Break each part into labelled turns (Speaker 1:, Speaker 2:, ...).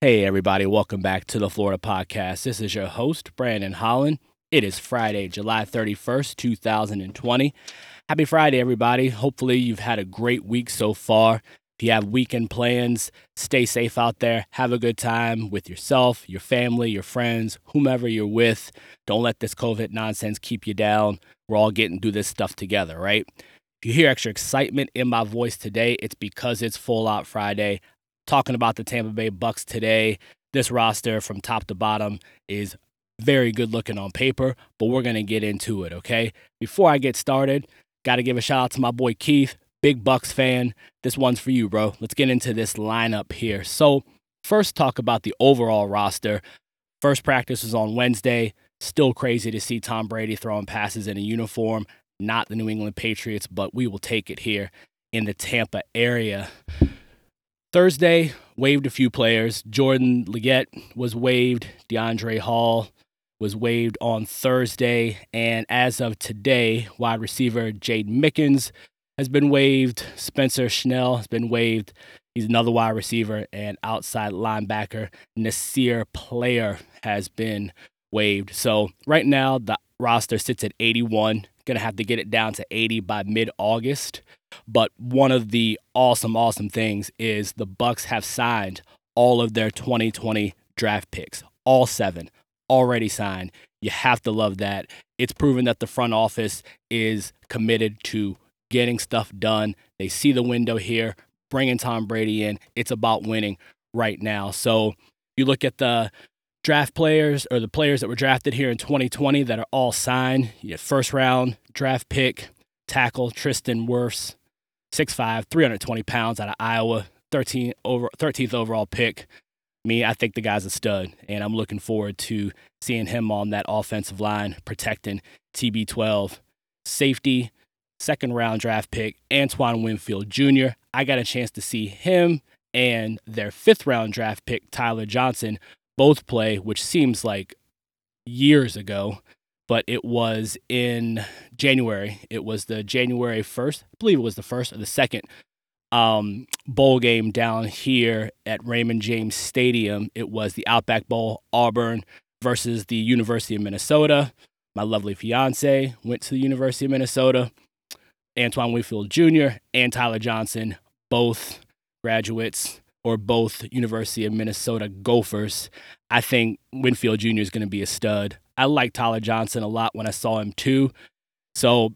Speaker 1: Hey, everybody, welcome back to the Florida Podcast. This is your host, Brandon Holland. It is Friday, July 31st, 2020. Happy Friday, everybody. Hopefully, you've had a great week so far. If you have weekend plans, stay safe out there. Have a good time with yourself, your family, your friends, whomever you're with. Don't let this COVID nonsense keep you down. We're all getting through this stuff together, right? If you hear extra excitement in my voice today, it's because it's Full Out Friday talking about the Tampa Bay Bucs today. This roster from top to bottom is very good looking on paper, but we're going to get into it, okay? Before I get started, got to give a shout out to my boy Keith, big Bucs fan. This one's for you, bro. Let's get into this lineup here. So, first talk about the overall roster. First practice was on Wednesday. Still crazy to see Tom Brady throwing passes in a uniform, not the New England Patriots, but we will take it here in the Tampa area. Thursday, waived a few players. Jordan Leggett was waived. DeAndre Hall was waived on Thursday. And as of today, wide receiver Jade Mickens has been waived. Spencer Schnell has been waived. He's another wide receiver. And outside linebacker Nasir Player has been waived. So right now, the roster sits at 81. Going to have to get it down to 80 by mid August. But one of the awesome, awesome things is the Bucs have signed all of their 2020 draft picks, all seven already signed. You have to love that. It's proven that the front office is committed to getting stuff done. They see the window here, bringing Tom Brady in. It's about winning right now. So you look at the draft players or the players that were drafted here in 2020 that are all signed. You first round draft pick, tackle Tristan Wirfs, 6'5, 320 pounds out of Iowa, 13 over 13th overall pick. Me, I think the guy's a stud, and I'm looking forward to seeing him on that offensive line protecting TB12. Safety, second round draft pick, Antoine Winfield Jr. I got a chance to see him and their fifth round draft pick, Tyler Johnson, both play, which seems like years ago but it was in January. It was the January 1st, I believe it was the first or the second um, bowl game down here at Raymond James Stadium. It was the Outback Bowl, Auburn versus the University of Minnesota. My lovely fiance went to the University of Minnesota. Antoine Winfield Jr. and Tyler Johnson, both graduates or both University of Minnesota Gophers. I think Winfield Jr. is going to be a stud. I like Tyler Johnson a lot when I saw him too. So,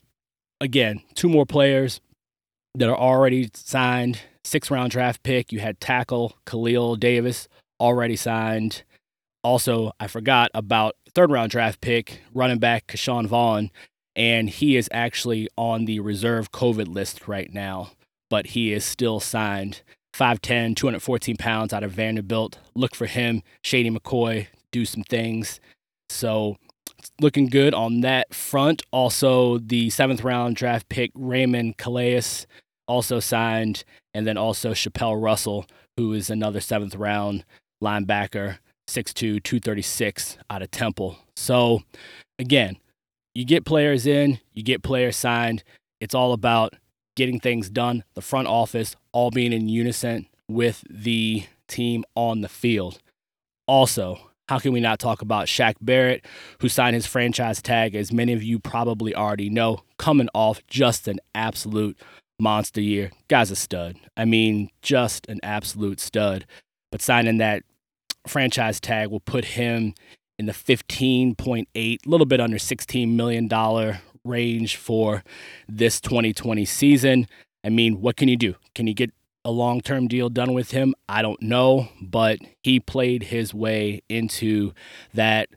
Speaker 1: again, two more players that are already signed. Six round draft pick. You had tackle Khalil Davis already signed. Also, I forgot about third round draft pick, running back Ke'Shawn Vaughn, and he is actually on the reserve COVID list right now, but he is still signed. 5'10, 214 pounds out of Vanderbilt. Look for him, Shady McCoy, do some things. So looking good on that front. Also, the seventh round draft pick Raymond Calais also signed, and then also Chapelle Russell, who is another seventh round linebacker, 6'2, 236 out of Temple. So again, you get players in, you get players signed. It's all about getting things done, the front office all being in unison with the team on the field. Also, how can we not talk about Shaq Barrett, who signed his franchise tag, as many of you probably already know, coming off just an absolute monster year. Guy's a stud. I mean, just an absolute stud. But signing that franchise tag will put him in the 15.8, a little bit under $16 million range for this 2020 season. I mean, what can you do? Can you get a long term deal done with him? I don't know, but he played his way into that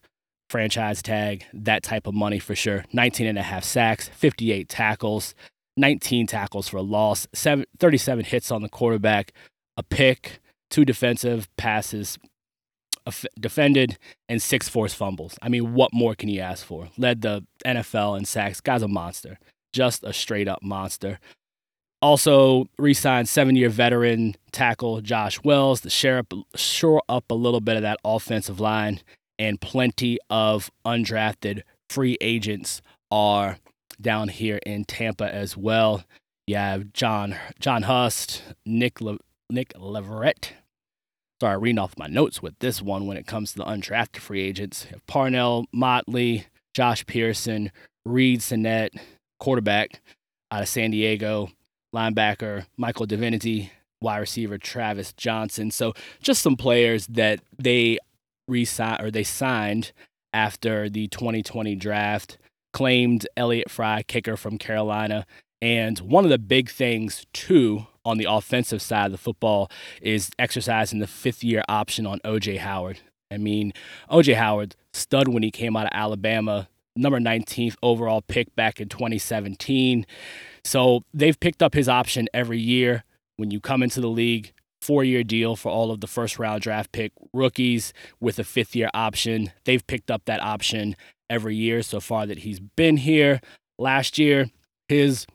Speaker 1: franchise tag, that type of money for sure. 19 and a half sacks, 58 tackles, 19 tackles for a loss, 37 hits on the quarterback, a pick, two defensive passes defended, and six forced fumbles. I mean, what more can you ask for? Led the NFL in sacks. Guy's a monster, just a straight up monster. Also, re-signed seven-year veteran tackle Josh Wells to share up, shore up a little bit of that offensive line, and plenty of undrafted free agents are down here in Tampa as well. You have John John Hust, Nick Le, Nick Leverett. Start reading off my notes with this one when it comes to the undrafted free agents. Parnell, Motley, Josh Pearson, Reid Sinnett, quarterback out of San Diego, linebacker Michael Divinity, wide receiver Travis Johnson. So just some players that they re-signed or they signed after the 2020 draft. Claimed Elliott Fry, kicker from Carolina. And one of the big things, too, on the offensive side of the football is exercising the fifth year option on OJ Howard. I mean, OJ Howard, stud when he came out of Alabama, number 19th overall pick back in 2017. So they've picked up his option every year. When you come into the league, four year deal for all of the first round draft pick rookies with a fifth year option. They've picked up that option every year so far that he's been here. Last year, his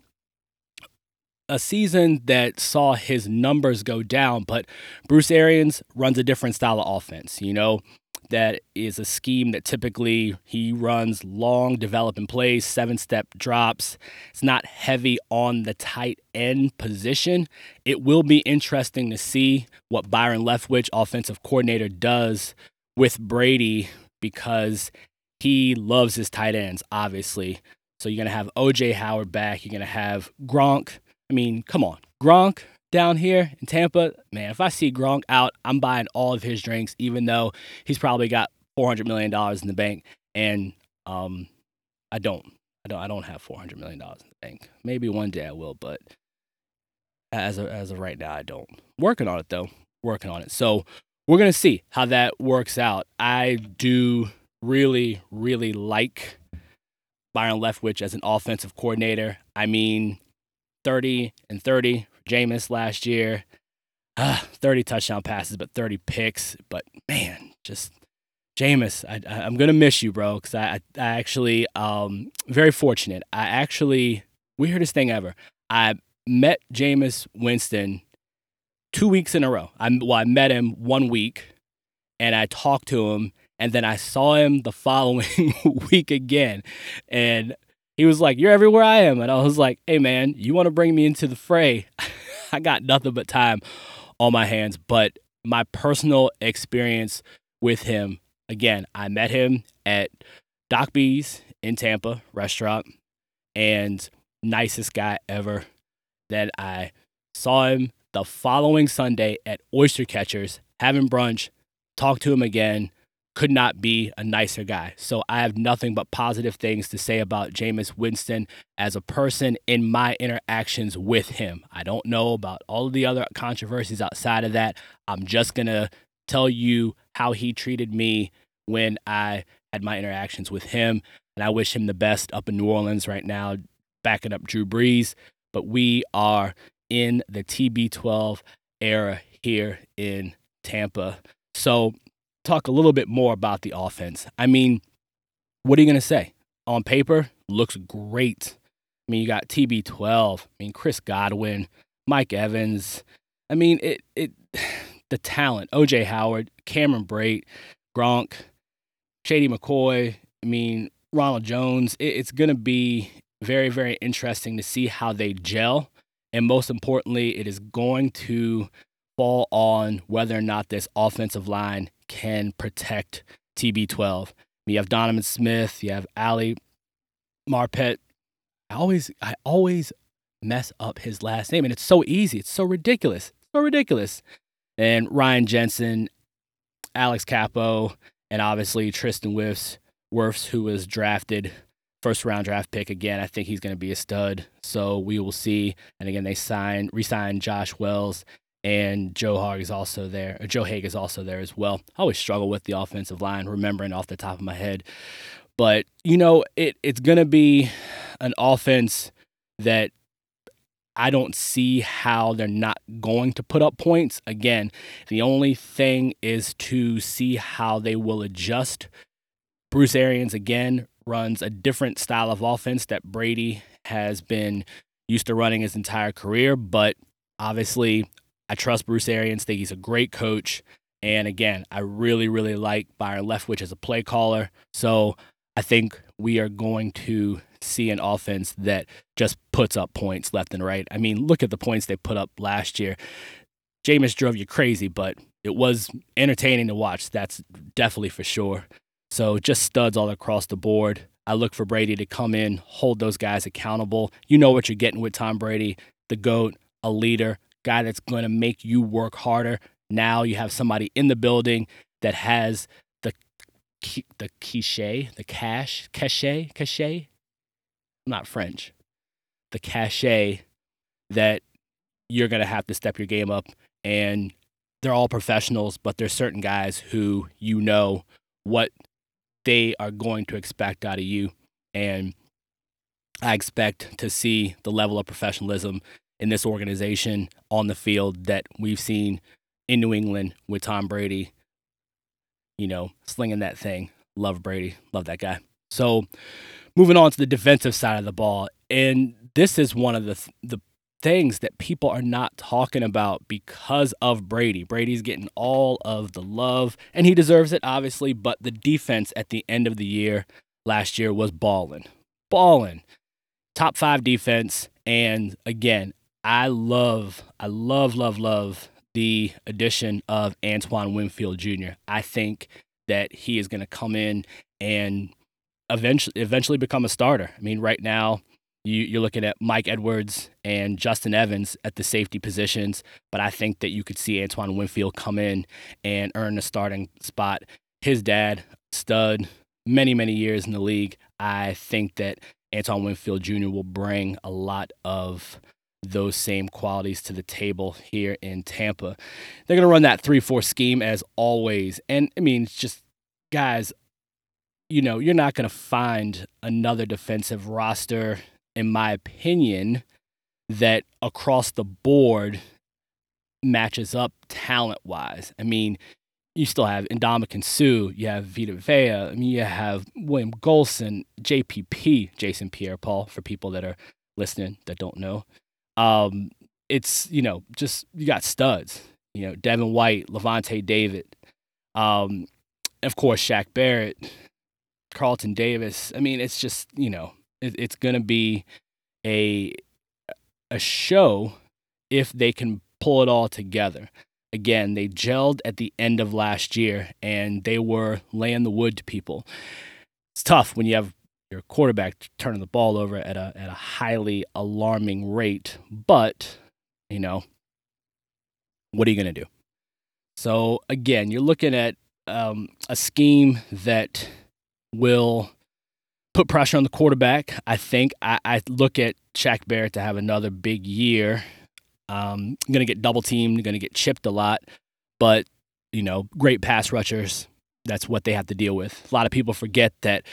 Speaker 1: a season that saw his numbers go down, but Bruce Arians runs a different style of offense. You know, that is a scheme that typically he runs long developing plays, seven step drops. It's not heavy on the tight end position. It will be interesting to see what Byron Leftwich, offensive coordinator, does with Brady because he loves his tight ends, obviously. So you're going to have OJ Howard back. You're going to have Gronk. I mean, come on. Gronk down here in Tampa, man, if I see Gronk out, I'm buying all of his drinks, even though he's probably got $400 million in the bank. And um, I don't. I don't I don't have $400 million in the bank. Maybe one day I will, but as of, as of right now, I don't. Working on it, though. Working on it. So we're going to see how that works out. I do really, really like Byron Leftwich as an offensive coordinator. I mean, 30 and 30 Jameis last year. Uh, 30 touchdown passes, but 30 picks. But man, just Jameis, I, am gonna miss you, bro. Because I, I actually, um, very fortunate. I actually, weirdest thing ever. I met Jameis Winston two weeks in a row. I well, I met him one week, and I talked to him, and then I saw him the following week again, and he was like, You're everywhere I am. And I was like, Hey, man, you want to bring me into the fray? I got nothing but time on my hands. But my personal experience with him, again, I met him at Doc B's in Tampa restaurant and nicest guy ever. Then I saw him the following Sunday at Oyster Catchers having brunch, talked to him again, could not be a nicer guy. So I have nothing but positive things to say about Jameis Winston as a person in my interactions with him. I don't know about all of the other controversies outside of that. I'm just going to tell you how he treated me when I had my interactions with him. And I wish him the best up in New Orleans right now, backing up Drew Brees. But we are in the TB12 era here in Tampa. So talk a little bit more about the offense. I mean, what are you going to say? On paper, looks great. I mean, you got TB12. I mean, Chris Godwin, Mike Evans. I mean, it it the talent. OJ Howard, Cameron Brate, Gronk, Shady McCoy. I mean, Ronald Jones. It, it's going to be very very interesting to see how they gel, and most importantly, it is going to fall on whether or not this offensive line can protect TB12. You have Donovan Smith, you have Ali Marpet. I always I always mess up his last name and it's so easy. It's so ridiculous. So ridiculous. And Ryan Jensen, Alex Cappa, and obviously Tristan Wirfs, Wirfs who was drafted first round draft pick again. I think he's going to be a stud. So we will see. And again, they signed, re-signed Josh Wells and Joe Haeg is also there. Joe Haeg is also there as well. I always struggle with the offensive line, remembering off the top of my head. But you know, it it's gonna be an offense that I don't see how they're not going to put up points. Again, the only thing is to see how they will adjust. Bruce Arians again runs a different style of offense that Brady has been used to running his entire career, but obviously I trust Bruce Arians, think he's a great coach. And again, I really, really like Byron Leftwich as a play caller. So I think we are going to see an offense that just puts up points left and right. I mean, look at the points they put up last year. Jameis drove you crazy, but it was entertaining to watch. That's definitely for sure. So just studs all across the board. I look for Brady to come in, hold those guys accountable. You know what you're getting with Tom Brady, the GOAT, a leader, guy that's going to make you work harder. Now you have somebody in the building that has the the cachet, the cash, cachet, cachet. I'm not French. The cachet that you're going to have to step your game up and they're all professionals, but there's certain guys who you know what they are going to expect out of you. And I expect to see the level of professionalism in this organization on the field that we've seen in New England with Tom Brady, you know, slinging that thing. Love Brady. Love that guy. So, moving on to the defensive side of the ball. And this is one of the, the things that people are not talking about because of Brady. Brady's getting all of the love, and he deserves it, obviously, but the defense at the end of the year last year was balling. Balling. Top five defense. And again, I love, I love, love, love the addition of Antoine Winfield Jr. I think that he is going to come in and eventually eventually become a starter. I mean, right now you, you're looking at Mike Edwards and Justin Evans at the safety positions, but I think that you could see Antoine Winfield come in and earn a starting spot. His dad, stud, many, many years in the league. I think that Antoine Winfield Jr. will bring a lot of those same qualities to the table here in Tampa. They're going to run that 3 4 scheme as always. And I mean, it's just, guys, you know, you're not going to find another defensive roster in my opinion, that across the board matches up talent wise. I mean, you still have Ndamukong Suh, you have Vita Vea, I mean, you have William Gholston, JPP, Jason Pierre Paul, for people that are listening that don't know. Um, it's, you know, just you got studs, you know, Devin White, Lavonte David, um, of course, Shaq Barrett, Carlton Davis. I mean, it's just, you know, it, it's to be a a show if they can pull it all together. Again, they gelled at the end of last year and they were laying the wood to people. It's tough when you have your quarterback turning the ball over at a at a highly alarming rate, but you know, what are you going to do? So again, you're looking at um, a scheme that will put pressure on the quarterback. I think I, I look at Shaq Barrett to have another big year. Um, going to get double teamed, going to get chipped a lot, but you know, great pass rushers. That's what they have to deal with. A lot of people forget that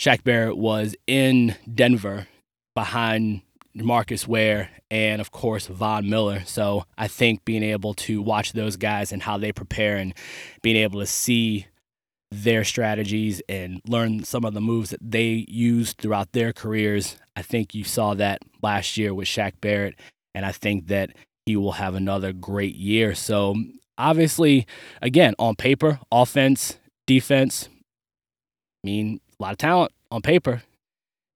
Speaker 1: Shaq Barrett was in Denver behind Marcus Ware and of course Von Miller. So I think being able to watch those guys and how they prepare and being able to see their strategies and learn some of the moves that they used throughout their careers. I think you saw that last year with Shaq Barrett, and I think that he will have another great year. So, obviously, again, on paper, offense, defense, I mean, a lot of talent on paper,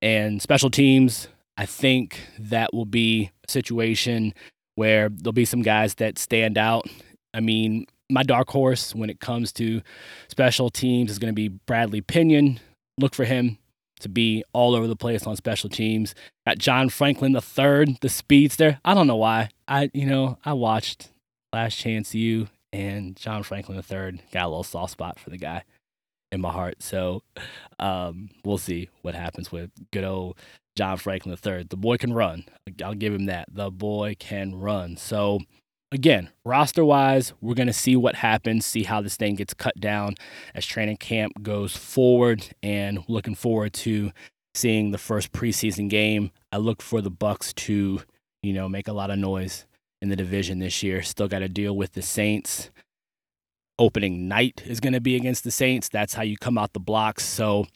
Speaker 1: and special teams. I think that will be a situation where there'll be some guys that stand out. I mean, my dark horse when it comes to special teams is going to be Bradley Pinion. Look for him to be all over the place on special teams. Got John Franklin the third, the speedster. I don't know why. I you know I watched Last Chance U and John Franklin the third. Got a little soft spot for the guy in my heart. So um, we'll see what happens with good old John Franklin III. The boy can run. I'll give him that. The boy can run. So again, roster wise, we're going to see what happens, see how this thing gets cut down as training camp goes forward, and looking forward to seeing the first preseason game. I look for the Bucs to, you know, make a lot of noise in the division this year. Still got to deal with the Saints. Opening night is going to be against the Saints. That's how you come out the blocks. So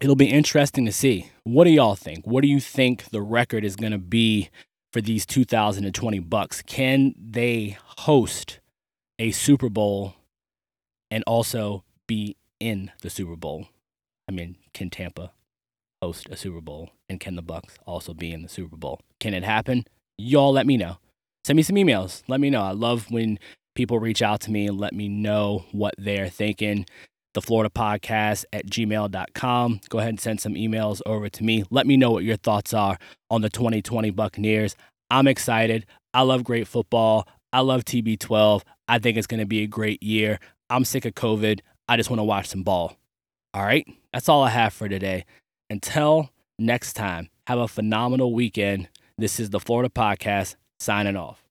Speaker 1: it'll be interesting to see. What do y'all think? What do you think the record is going to be for these 2020 Bucs? Can they host a Super Bowl and also be in the Super Bowl? I mean, can Tampa host a Super Bowl and can the Bucs also be in the Super Bowl? Can it happen? Y'all let me know. Send me some emails. Let me know. I love when people reach out to me and let me know what they're thinking. The Florida podcast at gmail.com. Go ahead and send some emails over to me. Let me know what your thoughts are on the 2020 Buccaneers. I'm excited. I love great football. I love TB12. I think it's going to be a great year. I'm sick of COVID. I just want to watch some ball. All right. That's all I have for today. Until next time, have a phenomenal weekend. This is the Florida Podcast signing off.